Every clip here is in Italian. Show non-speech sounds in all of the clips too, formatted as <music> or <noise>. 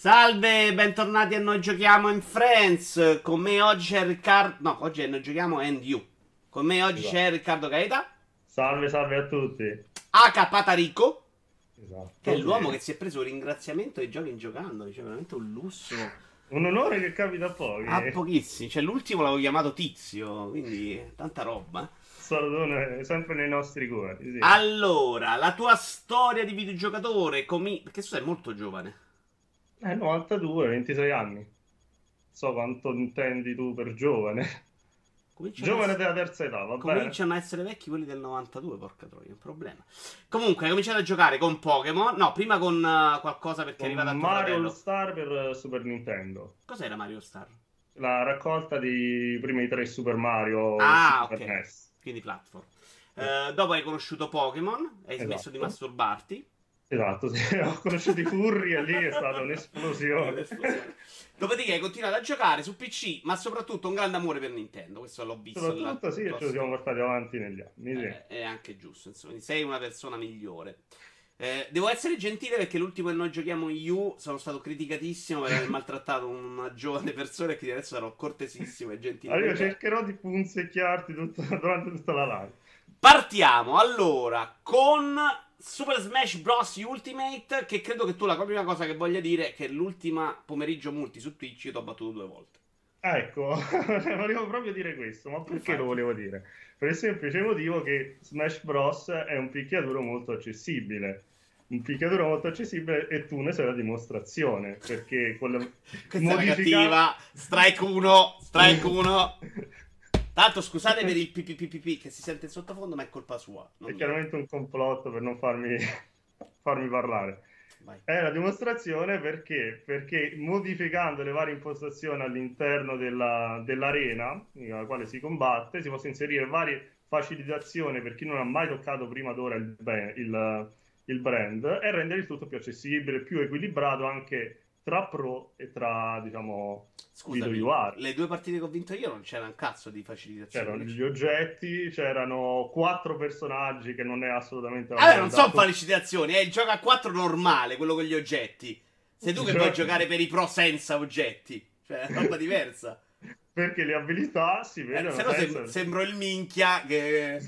Salve, bentornati a Noi Giochiamo in Friends. Con me oggi c'è Riccardo. No, oggi è Noi Giochiamo and You. Con me oggi Esatto. c'è Riccardo Gaeta. Salve, salve a tutti. H. Patarico. Esatto. Che è l'uomo che si è preso il ringraziamento dei giochi in giocando. Dice veramente un lusso. Un onore che capita a pochi. A pochissimi. Cioè, l'ultimo l'avevo chiamato Tizio. Quindi, tanta roba. Salutone sempre nei nostri cuori. Sì. Allora, la tua storia di videogiocatore. Comi... Perché tu sei molto giovane. Eh, 92, 26 anni. So quanto intendi tu per giovane. Cominciano Giovane a... della terza età, va? Cominciano a essere vecchi quelli del 92, porca troia, è un problema. Comunque, hai cominciato a giocare con Pokémon. No, prima con eh, qualcosa perché è Con arrivato a Mario. All Star per eh, Super Nintendo. Cos'era Mario Star? La raccolta dei primi tre Super Mario Ah, Super ok. NES. Quindi platform. Eh, dopo hai conosciuto Pokémon, hai smesso Esatto. di masturbarti. Esatto, sì. <laughs> Ho conosciuto i furri e lì è stata un'esplosione. <laughs> Dopodiché hai continuato a giocare su PC, ma soprattutto un grande amore per Nintendo. Questo l'ho visto. Soprattutto sì, e ce lo siamo portati avanti negli anni. Sì. Eh, è anche giusto, insomma, sei una persona migliore. Eh, devo essere gentile perché l'ultimo che noi giochiamo in You sono stato criticatissimo per aver maltrattato una giovane persona e quindi adesso sarò cortesissimo e gentile. Allora, io cercherò di punzecchiarti tutto- <laughs> durante tutta la live. Partiamo allora con Super Smash Bros. Ultimate. Che credo che tu la prima cosa che voglia dire è che l'ultima pomeriggio multi su Twitch io ti ho battuto due volte. Ah, ecco, <laughs> volevo proprio dire questo, ma perché Infatti. lo volevo dire? Per il semplice motivo che Smash Bros. è un picchiaduro molto accessibile. Un picchiaduro molto accessibile e tu ne sei la dimostrazione, perché con la <laughs> modifica- cattiva. Strike 1. Strike 1. <laughs> Tanto scusate per il PPPP che si sente in sottofondo, ma è colpa sua. non È chiaramente un complotto per non farmi, <laughs> farmi parlare. Vai. È la dimostrazione perché, perché modificando le varie impostazioni all'interno della- dell'arena nella quale si combatte, si possono inserire varie facilitazioni per chi non ha mai toccato prima d'ora il, il- il brand e rendere il tutto più accessibile, più equilibrato anche tra pro e tra, diciamo, Scusami, le due partite che ho vinto io non c'era un cazzo di facilitazione. C'erano gli oggetti, c'erano quattro personaggi che non è assolutamente Allora, non sono facilitazioni, è il gioco a 4 normale, quello con gli oggetti. Sei tu che Cioè- puoi giocare per i pro senza oggetti. Cioè, è una roba diversa. <laughs> Perché le abilità si Eh, vedono se no sem- sembro il minchia che,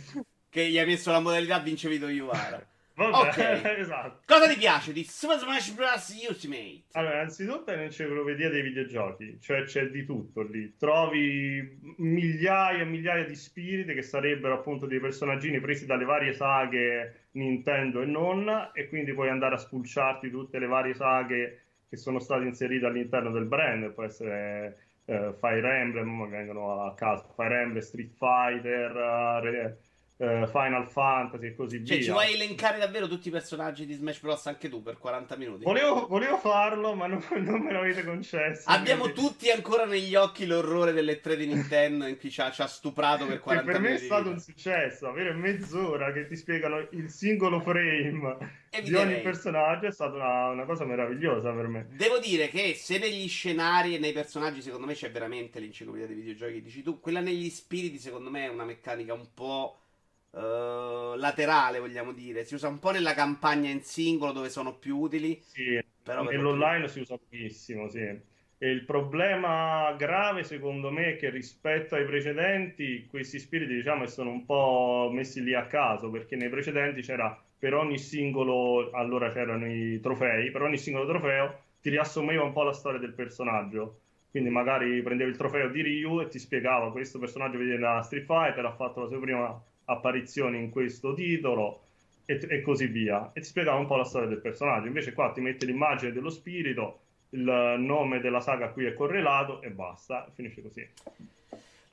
che gli ha messo la modalità vince video Iuvara. Vabbè, Ok. <laughs> esatto. Cosa ti piace di Super Smash Bros. Ultimate? Allora, innanzitutto è un'enciclopedia dei videogiochi, cioè c'è di tutto lì. Trovi migliaia e migliaia di spiriti che sarebbero appunto dei personaggini presi dalle varie saghe Nintendo e non, e quindi puoi andare a spulciarti tutte le varie saghe che sono state inserite all'interno del brand. Può essere eh, Fire Emblem, vengono a caso Fire Emblem, Street Fighter, Re- eh, Final Fantasy e così Cioè, via. ci vuoi elencare davvero tutti i personaggi di Smash Bros. anche tu per 40 minuti? Volevo, volevo farlo, ma non, <laughs> non me l'avete concesso. Abbiamo quindi- tutti ancora negli occhi l'orrore delle tre di Nintendo in cui ci ha, ci ha stuprato per Che 40 per me è minuti. stato un successo. Avere mezz'ora che ti spiegano il singolo frame di ogni personaggio è stata una, una cosa meravigliosa per me. Devo dire che se negli scenari e nei personaggi secondo me c'è veramente l'enciclopedia dei videogiochi dici tu, quella negli spiriti secondo me è una meccanica un po' eh, laterale, vogliamo dire. Si usa un po' nella campagna in singolo dove sono più utili, Sì, però per nell'online si usa pochissimo, sì. E il problema grave, secondo me, è che rispetto ai precedenti, questi spiriti, diciamo, sono un po' messi lì a caso, perché nei precedenti c'era per ogni singolo, allora c'erano i trofei, per ogni singolo trofeo ti riassumeva un po' la storia del personaggio. Quindi magari prendevi il trofeo di Ryu e ti spiegava questo personaggio viene da Street Fighter, ha fatto la sua prima apparizione in questo titolo e, e così via. E ti spiegava un po' la storia del personaggio. Invece qua ti mette l'immagine dello spirito, il nome della saga a cui è correlato e basta, finisce così.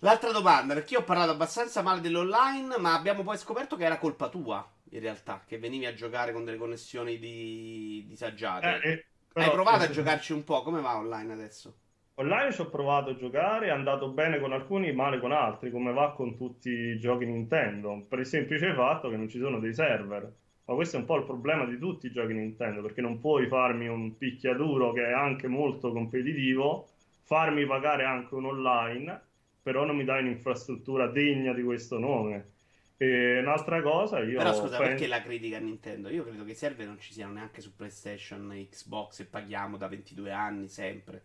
L'altra domanda, perché io ho parlato abbastanza male dell'online, ma abbiamo poi scoperto che era colpa tua, in realtà, che venivi a giocare con delle connessioni di... disagiate. Eh, e- Hai però- provato a giocarci un po', come va online adesso? Online ci ho provato a giocare, è andato bene con alcuni, male con altri, come va con tutti i giochi Nintendo, per il semplice fatto che non ci sono dei server. Ma questo è un po' il problema di tutti i giochi Nintendo, perché non puoi farmi un picchiaduro che è anche molto competitivo, farmi pagare anche un online, però non mi dai un'infrastruttura degna di questo nome. E un'altra cosa, io Però scusa, penso... perché la critica a Nintendo? Io credo che i server non ci siano neanche su PlayStation Xbox e paghiamo da 22 anni sempre.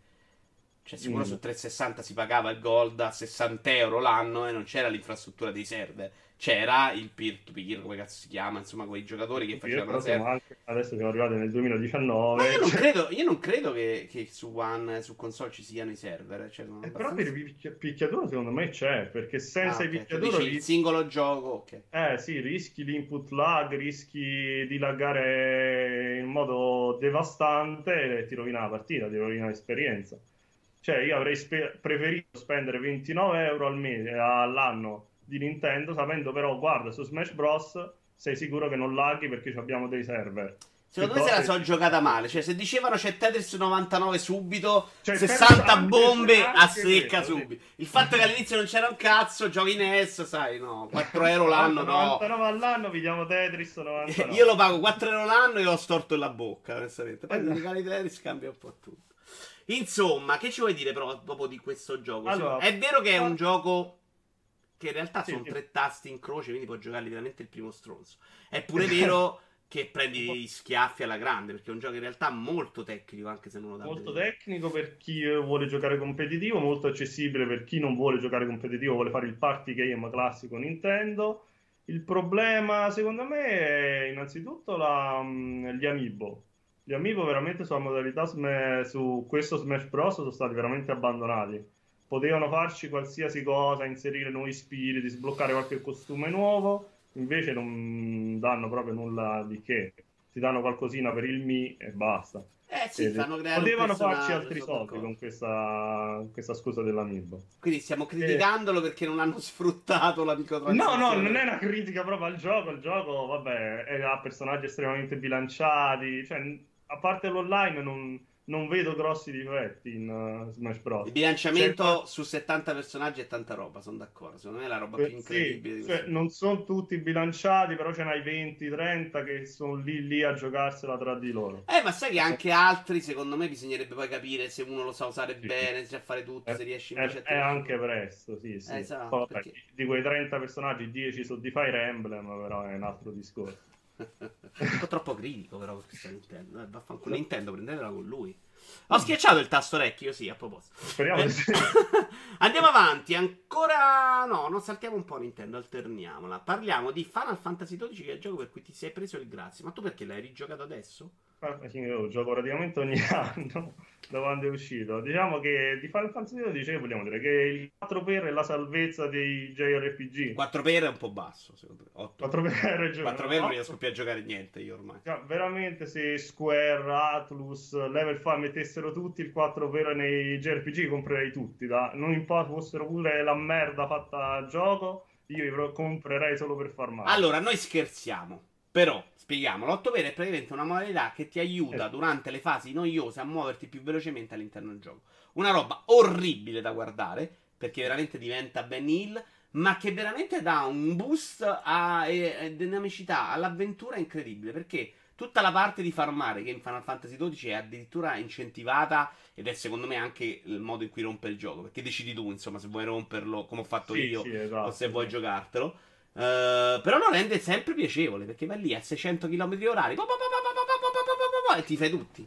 Cioè, sicuro Mm. su 360 si pagava il gold a 60 euro l'anno e non c'era l'infrastruttura dei server. C'era il peer-to-peer, come cazzo si chiama, insomma, quei giocatori che facevano però la server. adesso siamo arrivati nel Ma 2019. io non cioè- credo, io non credo che, che su One, su console ci siano i server. Cioè, sono Eh, però abbastanza- per i picchi- picchiaduro secondo me c'è, perché senza Ah, i ok, tu picchiaduro dici il singolo gioco, ok. Eh sì, rischi l'input lag, rischi di laggare in modo devastante e ti rovina la partita, ti rovina l'esperienza. Cioè, io avrei spe- preferito spendere 29 euro al mese, all'anno di Nintendo, sapendo però, guarda, su Smash Bros. sei sicuro che non laghi perché abbiamo dei server. Secondo me se la Piuttosto- so giocata male. Cioè, se dicevano c'è Tetris 99 subito, Cioè, 60 anche- bombe a secca subito. Il fatto che all'inizio non c'era un cazzo, giochi NES, sai, no, 4 euro l'anno, no. 99 all'anno, vi diamo Tetris 99. Io lo pago 4 euro l'anno e ho storto la bocca, onestamente. Poi Esatto. mi regali Tetris cambia un po' tutto. Insomma, che ci vuoi dire però dopo di questo gioco? Allora- è vero che è un gioco che in realtà Sì, sono sì. tre tasti in croce, quindi puoi giocarli veramente il primo stronzo. È <laughs> pure vero che prendi schiaffi alla grande, perché è un gioco in realtà molto tecnico, anche se non lo dà Molto vedere. tecnico per chi eh, vuole giocare competitivo, molto accessibile per chi non vuole giocare competitivo, vuole fare il party game classico Nintendo. Il problema, secondo me, è innanzitutto la, mm, gli amiibo. Gli amiibo veramente sulla modalità Sma- su questo Smash Bros. sono stati veramente abbandonati. Potevano farci qualsiasi cosa, inserire nuovi spiriti, sbloccare qualche costume nuovo, invece non danno proprio nulla di che. Ti danno qualcosina per il Mi e basta. Eh sì, Ed- fanno creare Potevano farci altri soldi con questa, questa scusa dell'amiibo. Quindi stiamo criticandolo perché non hanno <laughs> sfruttato la No, microtransazione. no, non è una critica proprio al gioco. Il gioco, vabbè, ha personaggi estremamente bilanciati. Cioè, a parte l'online, non, non vedo grossi difetti in uh, Smash Bros. Il bilanciamento Cioè, su 70 personaggi è tanta roba, sono d'accordo. Secondo me è la roba Eh, più incredibile sì, cioè, non sono tutti bilanciati, però ce n'hai 20-30 che sono lì lì a giocarsela tra di loro. Eh, ma sai che anche altri, secondo me, bisognerebbe poi capire se uno lo sa usare Sì. bene, se sa fare tutto, È, se riesce è- invece a è anche presto, sì, sì. Eh, esatto, vabbè, perché- di quei 30 personaggi, 10 sono di Fire Emblem, però è un altro discorso. Un po' troppo critico, però, per questa Nintendo. Eh, vaffanculo Nintendo, prendetela con lui. Ho schiacciato il tasto orecchio, sì, a proposito. Speriamo Eh, sì. <laughs> Andiamo avanti, ancora no, non saltiamo un po' Nintendo, alterniamola. Parliamo di Final Fantasy XII, che è il gioco per cui ti sei preso il grazie. Ma tu perché l'hai rigiocato adesso? Io gioco praticamente ogni <laughs> anno da quando è uscito. Diciamo che di Final Fantasy XII vogliamo dire che il 4x è la salvezza dei JRPG. 4 per è un po' basso, secondo me. 8 4x è ragione. 4 per non riesco più a giocare niente io ormai. Cioè, veramente se Square, Atlus, Level 5 mettessero tutti il 4x nei JRPG comprerei tutti. da- Non importa fossero pure la merda fatta a gioco, io li comprerei solo per farmare. Allora, noi scherziamo, però spieghiamo, l'8 per è praticamente una modalità che ti aiuta Eh. durante le fasi noiose a muoverti più velocemente all'interno del gioco. Una roba orribile da guardare, perché veramente diventa Ben Hill, ma che veramente dà un boost a e- e dinamicità all'avventura incredibile, perché tutta la parte di farmare che in Final Fantasy XII è addirittura incentivata ed è secondo me anche il modo in cui rompe il gioco, perché decidi tu, insomma, se vuoi romperlo come ho fatto Sì, io sì, esatto, o se vuoi sì. giocartelo. Uh, però lo rende sempre piacevole perché va lì a 600 km orari e ti fai tutti.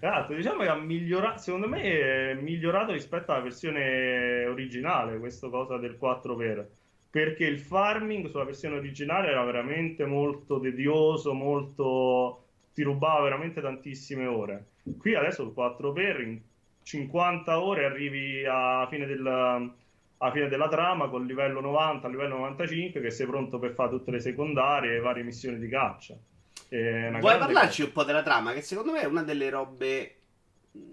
Esatto, diciamo che ha migliorato, secondo me è migliorato rispetto alla versione originale, questa cosa del 4 per perché il farming sulla versione originale era veramente molto tedioso, molto ti rubava veramente tantissime ore. Qui adesso il 4 per in 50 ore arrivi alla fine del alla fine della trama col livello 90, al livello 95 che sei pronto per fare tutte le secondarie e varie missioni di caccia. Vuoi parlarci cosa. un po' della trama? Che secondo me è una delle robe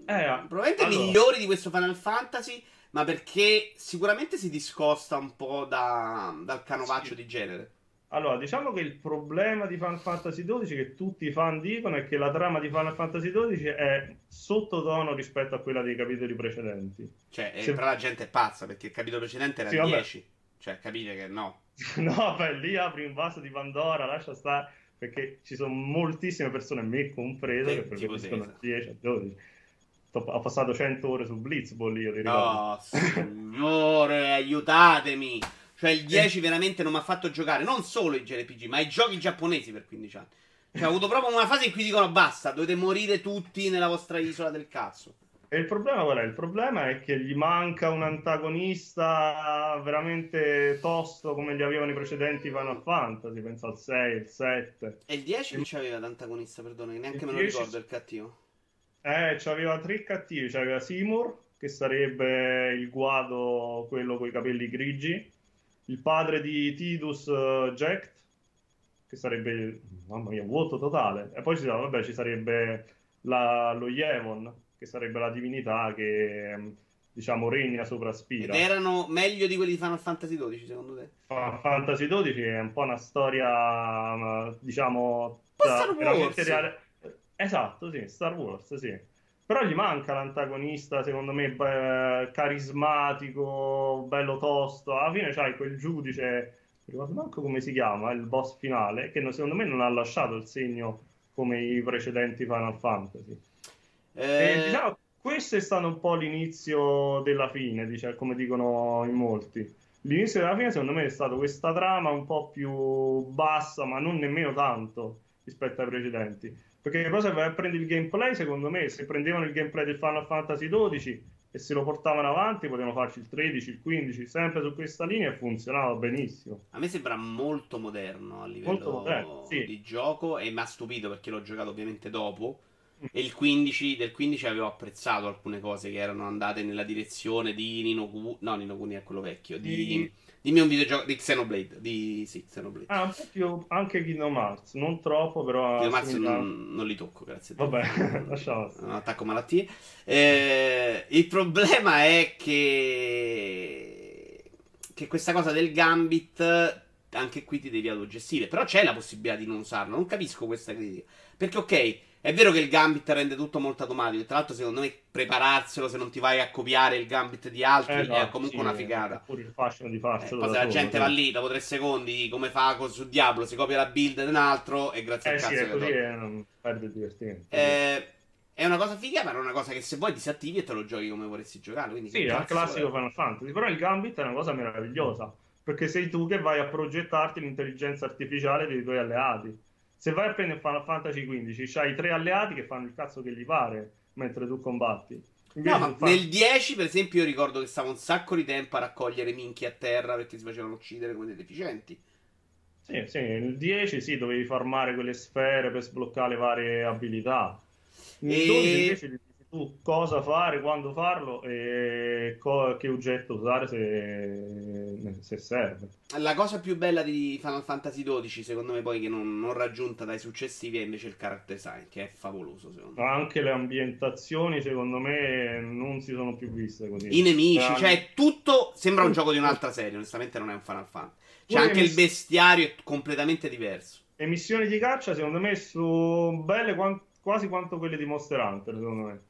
Eh, probabilmente allora. migliori di questo Final Fantasy. Ma perché sicuramente si discosta un po' da- dal canovaccio Sì. di genere. Allora, diciamo che il problema di Final Fantasy XII, che tutti i fan dicono, è che la trama di Final Fantasy XII è sottotono rispetto a quella dei capitoli precedenti. Cioè, eh, Sì. però la gente è pazza perché il capitolo precedente era Sì, vabbè. 10. Cioè, capite che no. <laughs> No, beh, lì apri un vaso di Pandora, lascia stare, perché ci sono moltissime persone, me compreso, che preferiscono te, 10 a 12. Sto- Ho passato 100 ore su Blitzball io, ti ricordo. No, signore, aiutatemi. Cioè il 10 veramente non mi ha fatto giocare non solo i JRPG, ma i giochi giapponesi per 15 anni. Cioè ho avuto proprio una fase in cui dicono basta, dovete morire tutti nella vostra isola del cazzo. E il problema qual è? Il problema è che gli manca un antagonista veramente tosto come li avevano i precedenti Final Fantasy, penso al 6, il 7. E il 10 non c'aveva l'antagonista, perdono, che neanche il me lo 10... ricordo il cattivo. Eh, c'aveva tre cattivi, c'aveva Seymour, che sarebbe il guado, quello con i capelli grigi, il padre di Tidus uh, Jack, che sarebbe, mamma mia, vuoto totale. E poi ci, vabbè, ci sarebbe la, lo Yevon, che sarebbe la divinità che diciamo regna sopra Spira. Ed erano meglio di quelli di Final Fantasy XII, secondo te? Final Fantasy XII è un po' una storia, diciamo, Star Wars. Reale... Esatto, sì, Star Wars, sì. Però gli manca l'antagonista, secondo me, beh, carismatico, bello tosto. Alla fine c'hai quel giudice, ricordo manco come si chiama, il boss finale, che secondo me non ha lasciato il segno come i precedenti Final Fantasy. Eh... E, diciamo, questo è stato un po' l'inizio della fine, diciamo, come dicono in molti. L'inizio della fine, secondo me, è stata questa trama un po' più bassa, ma non nemmeno tanto rispetto ai precedenti. Perché poi se vai a prendere il gameplay, secondo me, se prendevano il gameplay del Final Fantasy XII e se lo portavano avanti, potevano farci il 13, il 15, sempre su questa linea e funzionava benissimo. A me sembra molto moderno a livello moderno, sì. di gioco e mi ha stupito perché l'ho giocato ovviamente dopo e il 15, del 15 avevo apprezzato alcune cose che erano andate nella direzione di Nino Kuni. No, Nino Kuni è quello vecchio. Di, di... Dimmi un videogioco di Xenoblade. Di sì, Xenoblade. Ah, un po' più anche Kingdom Hearts. Non troppo, però. Kingdom Hearts non, non, li tocco, grazie. Vabbè, <laughs> lasciamo. Non attacco malattie. Eh, il problema è che. Che questa cosa del Gambit. Anche qui ti devi autogestire. Però c'è la possibilità di non usarlo. Non capisco questa critica. Perché, ok è vero che il Gambit rende tutto molto automatico. Tra l'altro, secondo me, prepararselo se non ti vai a copiare il Gambit di altri eh, no, è comunque sì, una figata. Pure il fascino di farcelo. Eh, se la gente sì. va lì dopo tre secondi, come fa su Diablo, si copia la build di un altro e grazie eh, al cazzo. Sì, è così e non perde il divertimento. Eh, è una cosa figa, ma è una cosa che se vuoi disattivi e te lo giochi come vorresti giocare. Quindi sì, è il classico Final Fantasy. Però il Gambit è una cosa meravigliosa. Perché sei tu che vai a progettarti l'intelligenza artificiale dei tuoi alleati se vai a prendere Final Fantasy XV, c'hai tre alleati che fanno il cazzo che gli pare mentre tu combatti. no, nel 10, per esempio, io ricordo che stava un sacco di tempo a raccogliere minchie a terra perché si facevano uccidere come dei deficienti. Sì, sì, nel 10 sì, dovevi farmare quelle sfere per sbloccare le varie abilità. Nel e... 12 invece tu cosa fare, quando farlo e co- che oggetto usare se, se, serve. La cosa più bella di Final Fantasy XII, secondo me, poi che non, non raggiunta dai successivi, è invece il character design, che è favoloso. Secondo me. Anche le ambientazioni, secondo me, non si sono più viste così. I nemici, cioè, cioè tutto sembra un gioco di un'altra serie. Onestamente, non è un Final Fantasy. C'è anche il bestiario, è completamente diverso. E missioni di caccia, secondo me, sono belle quasi quanto quelle di Monster Hunter, secondo me.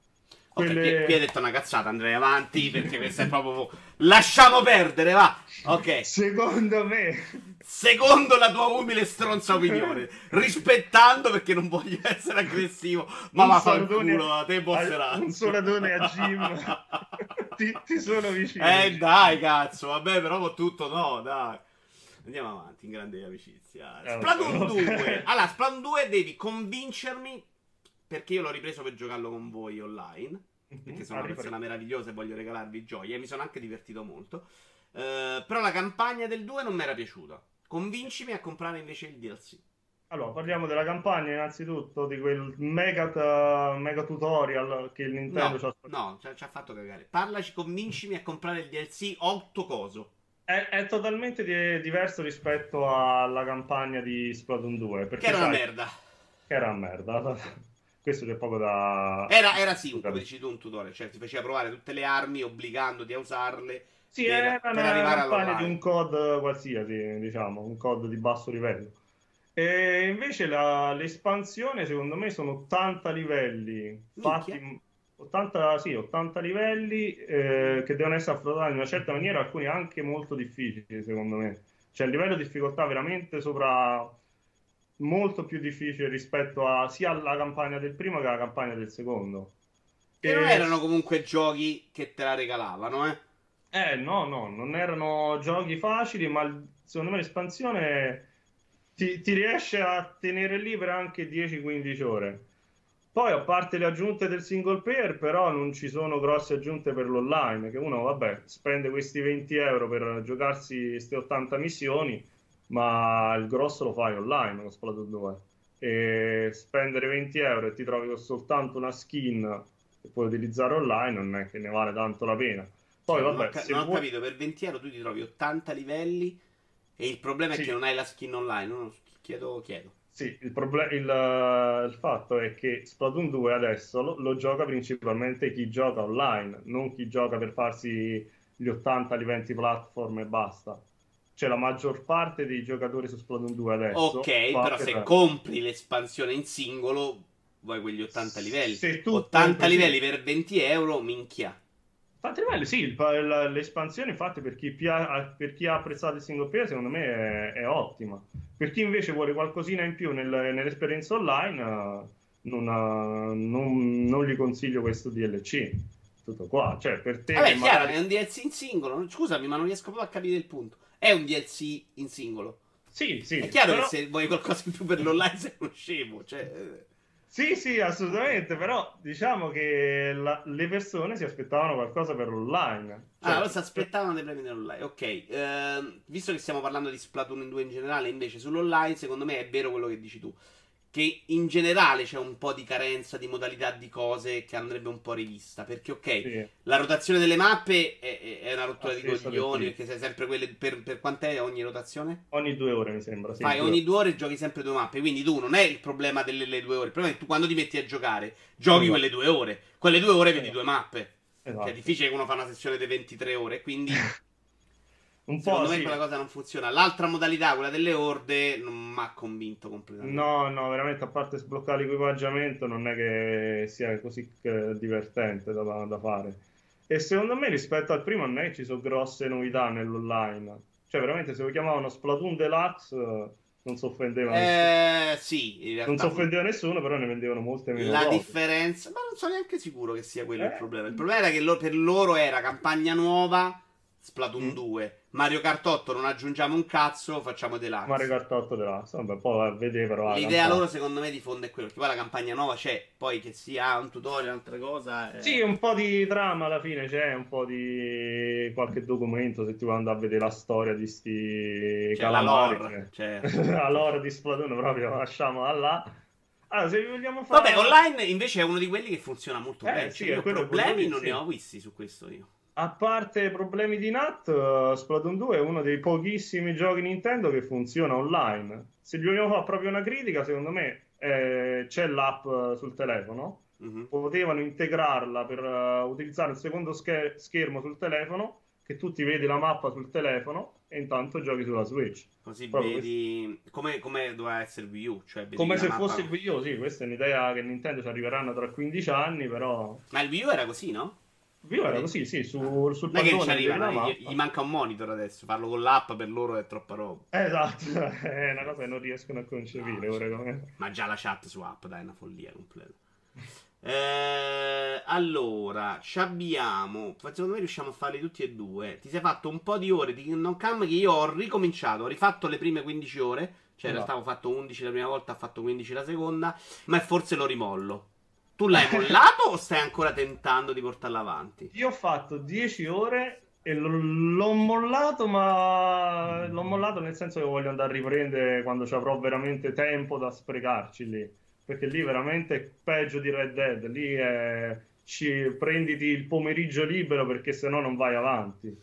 Quelle... Okay, qui hai detto una cazzata, andrei avanti perché questo è proprio. Lasciamo perdere, va. Ok. Secondo me. Secondo la tua umile stronza opinione. rispettando perché non voglio essere aggressivo. Ma va fa il culo, a te bosserà. Un soladone a Jim. <laughs> ti, ti, sono vicino. Eh dai, cazzo. Vabbè, però con tutto no, dai. Andiamo avanti in grande amicizia. Eh, Splatoon 2. Allora, Splatoon 2 devi convincermi perché io l'ho ripreso per giocarlo con voi online. Mm-hmm. Perché sono una persona meravigliosa e voglio regalarvi gioia. E mi sono anche divertito molto. Uh, però la campagna del 2 non mi era piaciuta. Convincimi a comprare invece il DLC. Allora, parliamo della campagna innanzitutto, di quel mega, mega tutorial che Nintendo no, ci ha No, ci ha fatto cagare. Parlaci, convincimi a comprare il DLC 8 coso. È, è totalmente di, diverso rispetto alla campagna di Splatoon 2. Che era sai, una merda. Che era una merda. Questo c'è poco da... Era, era sì, come dici tu, un tutorial, cioè ti faceva provare tutte le armi obbligandoti a usarle. Sì, per, era per una campagna di un COD qualsiasi, diciamo, un COD di basso livello. E invece la, l'espansione, secondo me, sono 80 livelli fatti... 80, sì, 80 livelli eh, che devono essere affrontati in una certa maniera, alcuni anche molto difficili, secondo me. Cioè, il livello di difficoltà veramente sopra molto più difficile rispetto a sia alla campagna del primo che alla campagna del secondo. Che e... non erano comunque giochi che te la regalavano, eh? Eh, no, no, non erano giochi facili, ma secondo me l'espansione ti, ti riesce a tenere lì per anche 10-15 ore. Poi, a parte le aggiunte del single player, però non ci sono grosse aggiunte per l'online, che uno, vabbè, spende questi 20 euro per giocarsi queste 80 missioni, ma il grosso lo fai online con Splatoon 2. E spendere 20 euro e ti trovi con soltanto una skin che puoi utilizzare online non è che ne vale tanto la pena. Poi, Cioè, vabbè, non ho, ca- non ho vuoi- capito, per 20 euro tu ti trovi 80 livelli e il problema è Sì. che non hai la skin online. No, no, chiedo, chiedo. Sì, il, proble- il, il fatto è che Splatoon 2 adesso lo, lo gioca principalmente chi gioca online, non chi gioca per farsi gli 80 livelli platform e basta. Cioè la maggior parte dei giocatori su Splatoon 2 adesso Ok, però per- se compri l'espansione in singolo, vuoi quegli 80 livelli. Se tu 80 compri- livelli per 20 euro, minchia. Infatti, bello, sì, l'espansione infatti per chi, pia- per chi ha apprezzato il single player secondo me è, è ottima. Per chi invece vuole qualcosina in più nel- nell'esperienza online, eh, non, eh, non- non gli consiglio questo DLC. Tutto qua, cioè per te Vabbè, è chiaro, magari- è un DLC in singolo. Scusami, ma non riesco proprio a capire il punto. È un DLC in singolo. Sì, sì, È chiaro però- che se vuoi qualcosa in più per l'online sei uno scemo. Cioè, eh. Sì, sì, assolutamente, però diciamo che la- le persone si aspettavano qualcosa per l'online. Cioè, Ah, lo si aspettavano dei premi dell'online. Ok, ehm, visto che stiamo parlando di Splatoon 2 in generale, invece sull'online, secondo me è vero quello che dici tu. Che in generale c'è un po' di carenza di modalità di cose che andrebbe un po' rivista. Perché, ok, sì. la rotazione delle mappe è, è- una rottura La di coglioni. Perché sei sempre quelle. Per, per quant'è ogni rotazione? Ogni due ore mi sembra. Sì, Fai due ogni due ore giochi sempre due mappe. Quindi tu non è il problema delle le due ore. Il problema è che tu quando ti metti a giocare, giochi Esatto. quelle due ore. Quelle due ore vedi Esatto. due mappe. Esatto. Cioè, è difficile che uno fa una sessione di 23 ore. Quindi. <laughs> Un po' Secondo me sì. quella cosa non funziona. L'altra modalità, quella delle orde, non mi ha convinto completamente. No, no, veramente a parte sbloccare l'equipaggiamento non è che sia così eh, divertente da, da fare. E secondo me rispetto al primo non è che ci sono grosse novità nell'online. Cioè veramente se lo chiamavano Splatoon Deluxe non si offendeva nessuno. Eh, sì, in realtà Non si offendeva nessuno, però ne vendevano molte meno la copie. differenza, ma non sono neanche sicuro che sia quello il Eh. problema. Il problema era che lo- per loro era campagna nuova, Splatoon Mm. 2. Mario Kart 8 non aggiungiamo un cazzo, facciamo Deluxe. Mario Kart 8 Deluxe, vabbè, poi a vedere però. la L'idea loro, secondo me, di fondo è quello. Che poi la campagna nuova c'è, poi che sia un tutorial, un'altra cosa. eh. Sì, un po' di trama alla fine c'è, un po' di qualche documento se ti vuoi andare a vedere la storia di sti la calamari. lore, cioè. <laughs> la lore di Splatoon proprio lasciamo là. Allora, se vi vogliamo fare... Vabbè, online invece è uno di quelli che funziona molto Eh, bene. sì, Cioè, io problemi non dire, ne sì. ho visti su questo io. A parte problemi di NAT, eh, Splatoon 2 è uno dei pochissimi giochi Nintendo che funziona online. Se gli vogliamo fare proprio una critica, secondo me eh, c'è l'app eh, sul telefono. Mhm. Potevano integrarla per eh, utilizzare il secondo scher- schermo sul telefono, che tu ti vedi la mappa sul telefono e intanto giochi sulla Switch. Così Proprio vedi come, come doveva essere Wii U. Cioè Come se mappa- fosse il Wii U, sì, questa è un'idea che Nintendo ci arriveranno tra 15 anni, però... Ma il Wii U era così, no? Era così, sì, su, sul Non è che non ci padrone arriva, no? gli, gli manca un monitor adesso. Farlo con l'app per loro è troppa roba. Esatto, <laughs> è una cosa che non riescono a concepire No, ora come... Ma già la chat su app, dai, è una follia completa. Eh, allora, ci abbiamo. Secondo me riusciamo a farli tutti e due. Ti sei fatto un po' di ore di Kingdom Come che io ho ricominciato. Ho rifatto le prime 15 ore. Cioè, in No. realtà ho fatto 11 la prima volta, ho fatto 15 la seconda. Ma forse lo rimollo. Tu l'hai mollato o stai ancora tentando di portarla avanti? Io ho fatto 10 ore e l- l'ho mollato, ma l'ho mollato nel senso che voglio andare a riprendere quando ci avrò veramente tempo da sprecarci lì. Perché lì veramente è peggio di Red Dead. Lì è... ci... prenditi il pomeriggio libero perché sennò non vai avanti.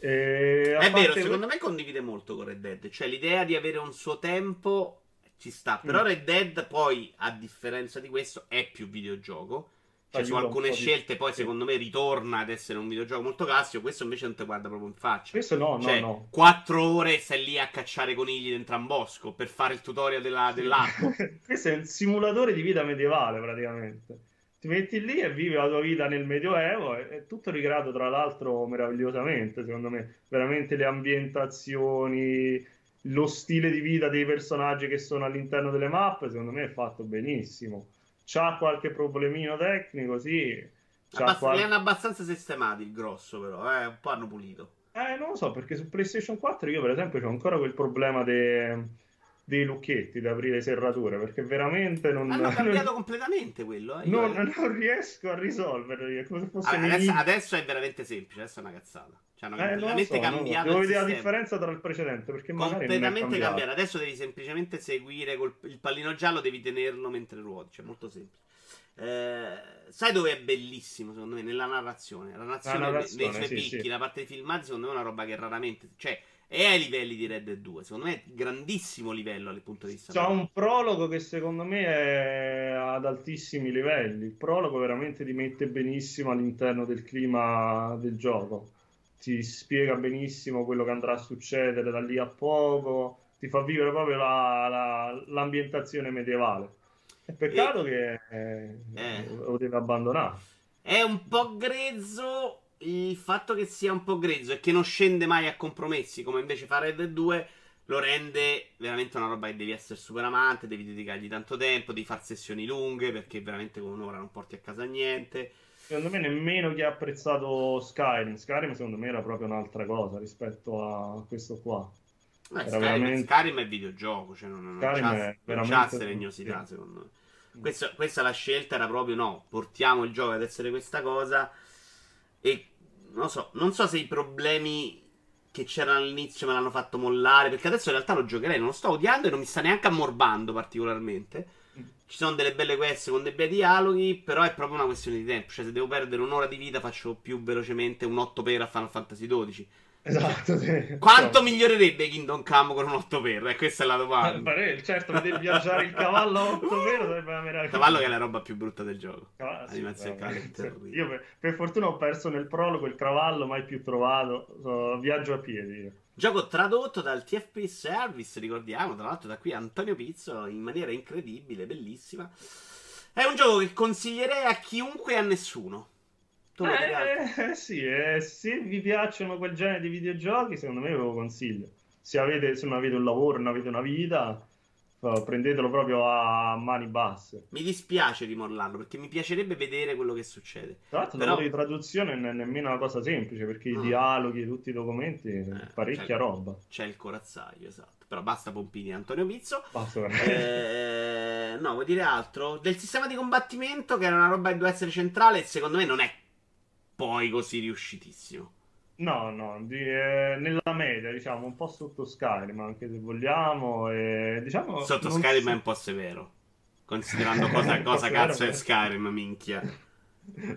E È vero, parte- secondo me condivide molto con Red Dead. Cioè, l'idea di avere un suo tempo ci sta. Però Mm. Red Dead, poi, a differenza di questo, è più videogioco. Cioè, su Aiuta alcune po' di- scelte, poi, sì. secondo me, ritorna ad essere un videogioco molto classico. Questo invece non ti guarda proprio in faccia. Questo no, Cioè, no, no. quattro ore stai lì a cacciare conigli dentro un bosco per fare il tutorial della, dell'acqua. <laughs> Questo è un simulatore di vita medievale praticamente. Ti metti lì e vivi la tua vita nel Medioevo, è tutto ricreato tra l'altro meravigliosamente, secondo me. Veramente le ambientazioni, lo stile di vita dei personaggi che sono all'interno delle mappe, secondo me è fatto benissimo. C'ha qualche problemino tecnico, sì, Abbast- qual... Li hanno abbastanza sistemati il grosso, però, eh, un po' hanno pulito. Eh, non lo so, perché su PlayStation 4 io, per esempio, ho ancora quel problema de... dei lucchetti da aprire serrature, perché veramente non... Hanno <laughs> cambiato completamente quello, eh. non, non, riesco a. Allora, adesso, adesso, è veramente semplice, adesso è una cazzata. Cioè, hanno eh, completamente so, cambiato. Devo vedere la differenza tra il precedente. Perché completamente cambiato. Adesso devi semplicemente seguire col... il pallino giallo, devi tenerlo mentre ruoti. Cioè, molto semplice. Eh, sai dove è bellissimo secondo me? Nella narrazione. La narrazione, la narrazione nei suoi sì, picchi, sì. la parte dei filmati, secondo me è una roba che raramente. Cioè, è ai livelli di Red Dead 2. Secondo me è grandissimo livello dal punto di vista. C'ha un prologo che secondo me è ad altissimi livelli. Il prologo veramente ti mette benissimo all'interno del clima del gioco. Ti spiega benissimo quello che andrà a succedere da lì a poco. Ti fa vivere proprio la, la, l'ambientazione medievale. È peccato e... che eh, eh. lo deve abbandonare. È un po' grezzo il fatto che sia un po' grezzo e che non scende mai a compromessi, come invece fa Red Dead 2, lo rende veramente una roba che devi essere super amante, devi dedicargli tanto tempo, devi fare sessioni lunghe perché veramente con un'ora non porti a casa niente. Secondo me nemmeno chi ha apprezzato Skyrim. Skyrim secondo me era proprio un'altra cosa rispetto a questo qua. Eh, Skyrim, veramente... Skyrim, è videogioco, cioè non, non Skyrim c'ha, è veramente... non sì. secondo me. Questa, questa la scelta era proprio no, portiamo il gioco ad essere questa cosa e non so, non so se i problemi che c'erano all'inizio me l'hanno fatto mollare, perché adesso in realtà lo giocherei, non lo sto odiando e non mi sta neanche ammorbando particolarmente. Ci sono delle belle quest con dei bei dialoghi, però è proprio una questione di tempo. Cioè, se devo perdere un'ora di vita, faccio più velocemente un 8 per a Final Fantasy XII. Esatto, sì. Quanto migliorerebbe Kingdom Come con un 8 per? E questa è la domanda. Eh, certo, vedere viaggiare il cavallo a 8 per sarebbe una meraviglia. Il cavallo che è la roba più brutta del gioco. Ah, sì, io per, per, fortuna ho perso nel prologo il cavallo mai più trovato. So, viaggio a piedi. Gioco tradotto dal TFP Service, ricordiamo, tra l'altro da qui Antonio Pizzo in maniera incredibile, bellissima. È un gioco che consiglierei a chiunque e a nessuno. Tu lo eh, eh, sì, eh, se vi piacciono quel genere di videogiochi, secondo me ve lo consiglio. Se, avete, se non avete un lavoro, non avete una vita, prendetelo proprio a mani basse. Mi dispiace rimollarlo perché mi piacerebbe vedere quello che succede. Tra l'altro, Però... di traduzione non è nemmeno una cosa semplice perché no. i dialoghi, tutti i documenti, eh, parecchia c'è, roba. C'è il corazzaio, esatto. Però basta Pompini Antonio Pizzo. Basta eh, no, vuoi dire altro? Del sistema di combattimento, che era una roba che doveva essere centrale, secondo me non è poi così riuscitissimo. No, no, di, eh, nella media, diciamo, un po' sotto Skyrim, anche se vogliamo. E, diciamo, sotto Skyrim so... è un po' severo, considerando <laughs> cosa, cosa cazzo è Skyrim, minchia.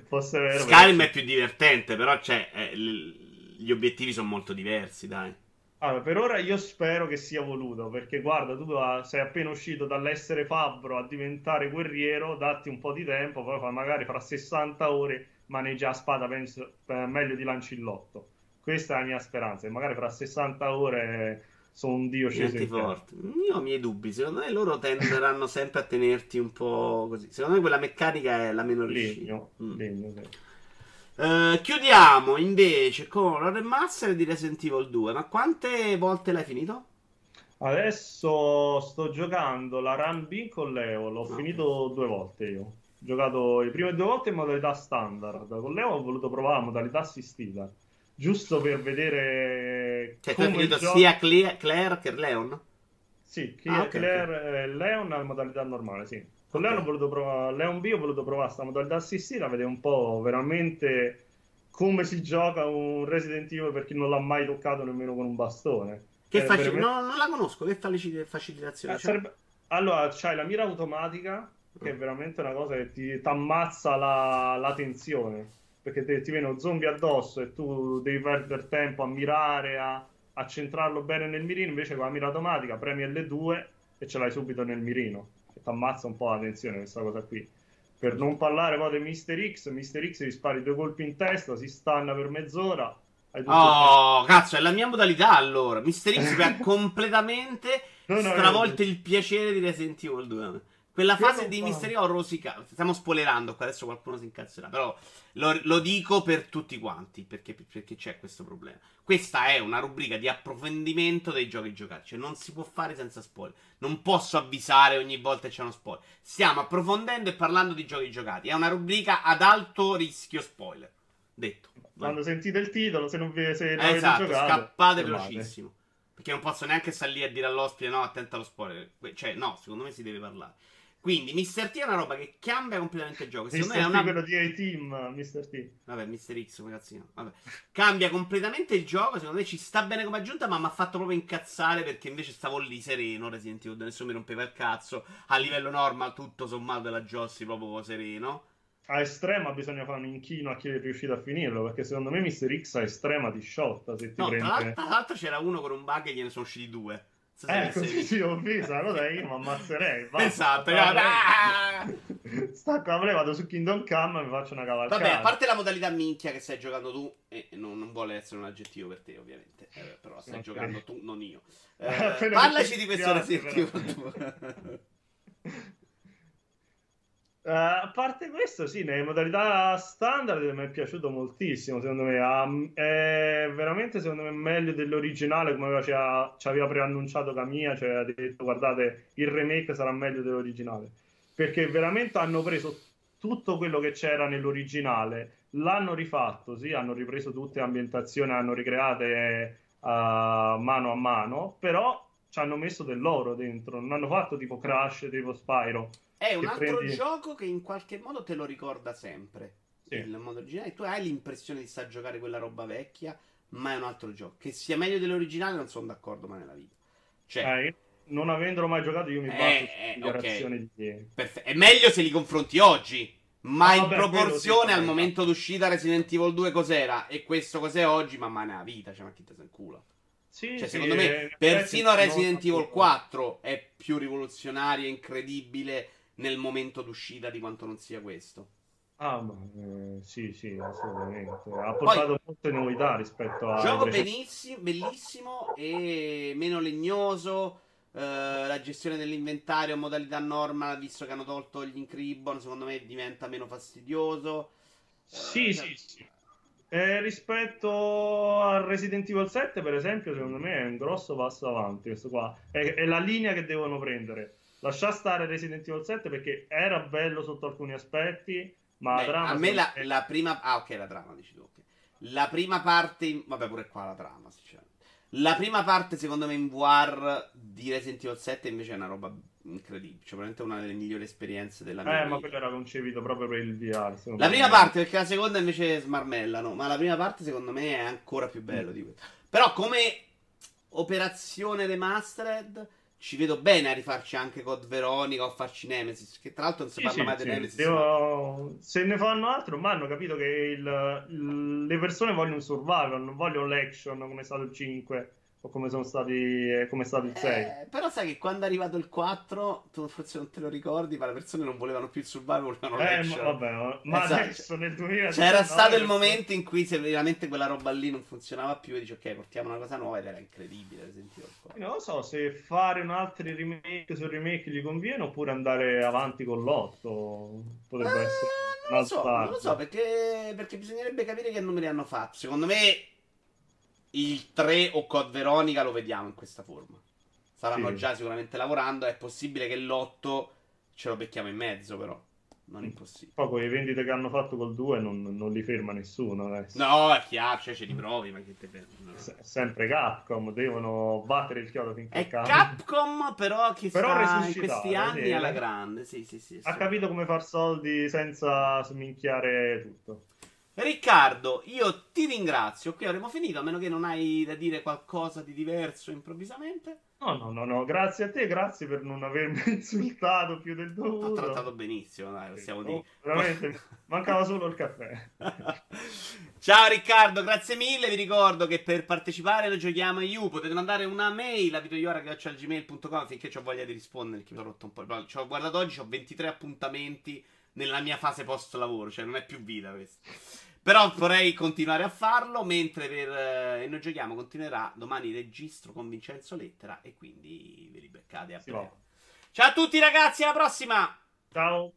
Fosse vero. Skyrim perché... è più divertente, però cioè, eh, gli obiettivi sono molto diversi, dai. Allora, per ora io spero che sia voluto, perché guarda, tu sei appena uscito dall'essere fabbro a diventare guerriero, datti un po' di tempo, poi magari fra 60 ore maneggia la spada penso, meglio di Lancillotto. Questa è la mia speranza. E magari fra 60 ore sono un dio sceso in forte. Io ho i miei dubbi. Secondo me loro tenderanno sempre a tenerti un po' così. Secondo me quella meccanica è la meno riuscita. Mm. legno sì. Uh, chiudiamo invece con la remaster di Resident Evil 2. Ma quante volte l'hai finito? Adesso sto giocando la Run B con Leo. L'ho okay. finito due volte io giocato le prime due volte in modalità standard. Con Leo ho voluto provare la modalità assistita, giusto per vedere. Cioè, tu hai finito gioco... sia Claire, Claire che Leon? Sì, ah, okay, Claire okay. e Leon in modalità normale, sì. Con okay. Leon ho voluto provare, Leon B ho voluto provare questa modalità assistita, vedere un po' veramente come si gioca un Resident Evil per chi non l'ha mai toccato nemmeno con un bastone. Che facil- veramente... no, non la conosco, che facilitazione? Eh, sarebbe... Allora, c'hai la mira automatica che è veramente una cosa che ti ammazza la, la tensione perché te, ti viene un zombie addosso e tu devi perdere tempo a mirare, a, a centrarlo bene nel mirino, invece con la mira automatica premi L2 e ce l'hai subito nel mirino, e ti ammazza un po' la tensione questa cosa qui. Per non parlare poi di Mister X, Mister X gli spari due colpi in testa, si stanna per mezz'ora. Oh, cazzo, è la mia modalità allora. Mister X mi ha <laughs> completamente no, no, stravolto no, il piacere di Resident Evil 2. Quella fase di Mystery Horror rosica. Stiamo spoilerando qua, adesso qualcuno si incazzerà. Però lo, lo dico per tutti quanti, perché, perché, c'è questo problema. Questa è una rubrica di approfondimento dei giochi giocati. Cioè, non si può fare senza spoiler. Non posso avvisare ogni volta che c'è uno spoiler. Stiamo approfondendo e parlando di giochi giocati. È una rubrica ad alto rischio spoiler. Detto. Quando sentite il titolo, se non, vi, se non esatto, giocato, scappate velocissimo. Perché non posso neanche lì a dire all'ospite: no, attento allo spoiler. Cioè, no, secondo me si deve parlare. Quindi, Mr. T è una roba che cambia completamente il gioco. Secondo Mr. me è una... quello di A-Team, Mr. T. Vabbè, Mr. X, ragazzino. Vabbè. Cambia completamente il gioco. Secondo me ci sta bene come aggiunta, ma mi ha fatto proprio incazzare perché invece stavo lì sereno. Resident Evil, nessuno mi rompeva il cazzo. A livello normal, tutto sommato della Jossi, proprio sereno. A estrema bisogna fare un inchino a chi è riuscito a finirlo. Perché secondo me Mr. X a estrema ti sciotta. Se ti no, prende... tra l'altro c'era uno con un bug e gliene sono usciti due. Eh, così sì, ho visto, allora io mi ammazzerei. Basta, esatto, ah! stacco la play, vado su Kingdom Come e mi faccio una cavalcata. Vabbè, a parte la modalità minchia che stai giocando tu, e non, non vuole essere un aggettivo per te, ovviamente, eh, però stai okay. giocando tu, non io. <laughs> Eh, parlaci di questo Resident Evil <laughs> Uh, a parte questo, sì, nelle modalità standard mi è piaciuto moltissimo. Secondo me um, è veramente secondo me meglio dell'originale. Come aveva, ci, aveva preannunciato Camilla, cioè ha detto guardate il remake sarà meglio dell'originale perché veramente hanno preso tutto quello che c'era nell'originale, l'hanno rifatto, sì, hanno ripreso tutte le ambientazioni, hanno ricreate uh, mano a mano, però ci hanno messo dell'oro dentro, non hanno fatto tipo Crash, tipo Spyro è un altro prendi... gioco che in qualche modo te lo ricorda sempre. Sì. Il modo originale. Tu hai l'impressione di star giocare quella roba vecchia, ma è un altro gioco. Che sia meglio dell'originale, non sono d'accordo mai nella vita. Cioè, eh, non avendolo mai giocato, io mi baso eh, su dichiarazioni okay. di. Perfe- è meglio se li confronti oggi. Ma ah, in vabbè, proporzione al momento d'uscita Resident Evil 2 cos'era? E questo cos'è oggi? Ma mai nella vita, cioè, ma chi te se culo. Sì, cioè, sì, secondo me, eh, persino Resident Evil 4 è più rivoluzionario e incredibile nel momento d'uscita di quanto non sia questo. Ah, ma, eh, sì, sì, assolutamente. Ha portato Poi, molte novità rispetto a. Gioco benissimo, bellissimo e meno legnoso. Eh, la gestione dell'inventario modalità normal, visto che hanno tolto gli Incribon, secondo me diventa meno fastidioso. Sì, eh, sì, sì. Eh, rispetto a Resident Evil 7, per esempio, secondo me è un grosso passo avanti. Questo qua è, è la linea che devono prendere lascia stare Resident Evil 7 perché era bello sotto alcuni aspetti, ma Beh, la trama... A me la, la, prima... Ah, ok, la trama, dici tu, ok. La prima parte... Vabbè, pure qua la trama, sinceramente. La prima parte, secondo me, in VR di Resident Evil 7 invece è una roba incredibile. Cioè, veramente una delle migliori esperienze della mia eh, vita. ma quello era concepito proprio per il VR. La prima me. parte, perché la seconda invece smarmellano. Ma la prima parte, secondo me, è ancora più bello mm. di questo. Però, come operazione remastered ci vedo bene a rifarci anche Code Veronica o a farci Nemesis. Che tra l'altro non si sì, parla sì, mai sì. di Nemesis. Devo... Se ne fanno altro, ma hanno capito che il... le persone vogliono un survival, non vogliono l'action come è stato il 5 o come sono stati eh, come è stato il 6. Eh, però sai che quando è arrivato il 4, tu forse non te lo ricordi, ma le persone non volevano più il survival, volevano eh, ma, vabbè, ma esatto. adesso nel 2000 c'era stato il momento in cui se veramente quella roba lì non funzionava più e dici ok, portiamo una cosa nuova ed era incredibile, sentivo Non lo so se fare un altro remake su remake gli conviene oppure andare avanti con l'otto potrebbe eh, essere non lo so, non lo so perché, perché bisognerebbe capire che numeri hanno fatto. Secondo me il 3 o Code Veronica lo vediamo in questa forma. Saranno sì. già sicuramente lavorando. È possibile che l'8 ce lo becchiamo in mezzo, però. Non impossibile. Poi con le vendite che hanno fatto col 2 non, non li ferma nessuno adesso. No, è chiaro, cioè ce li provi, ma che te ferma. Se, sempre Capcom, devono battere il chiodo finché è Capcom, però che però sta in questi anni sì, alla grande. Sì, sì, sì, ha capito come far soldi senza sminchiare tutto. Riccardo, io ti ringrazio. Qui avremo finito, a meno che non hai da dire qualcosa di diverso improvvisamente. No, no, no, no, grazie a te, grazie per non avermi <laughs> insultato più del dovuto. Ho trattato benissimo, dai, possiamo oh, dire. Veramente, <laughs> mancava solo il caffè. <laughs> Ciao Riccardo, grazie mille. Vi ricordo che per partecipare lo giochiamo a You. Potete mandare una mail a videoiora.gmail.com finché ho voglia di rispondere. Che mi sono rotto un po'. Ci ho guardato oggi, ho 23 appuntamenti nella mia fase post lavoro, cioè non è più vita questo. Però vorrei continuare a farlo, mentre per eh, Noi Giochiamo continuerà domani registro con Vincenzo Lettera e quindi ve li beccate a sì, breve. Ciao a tutti ragazzi, alla prossima! Ciao!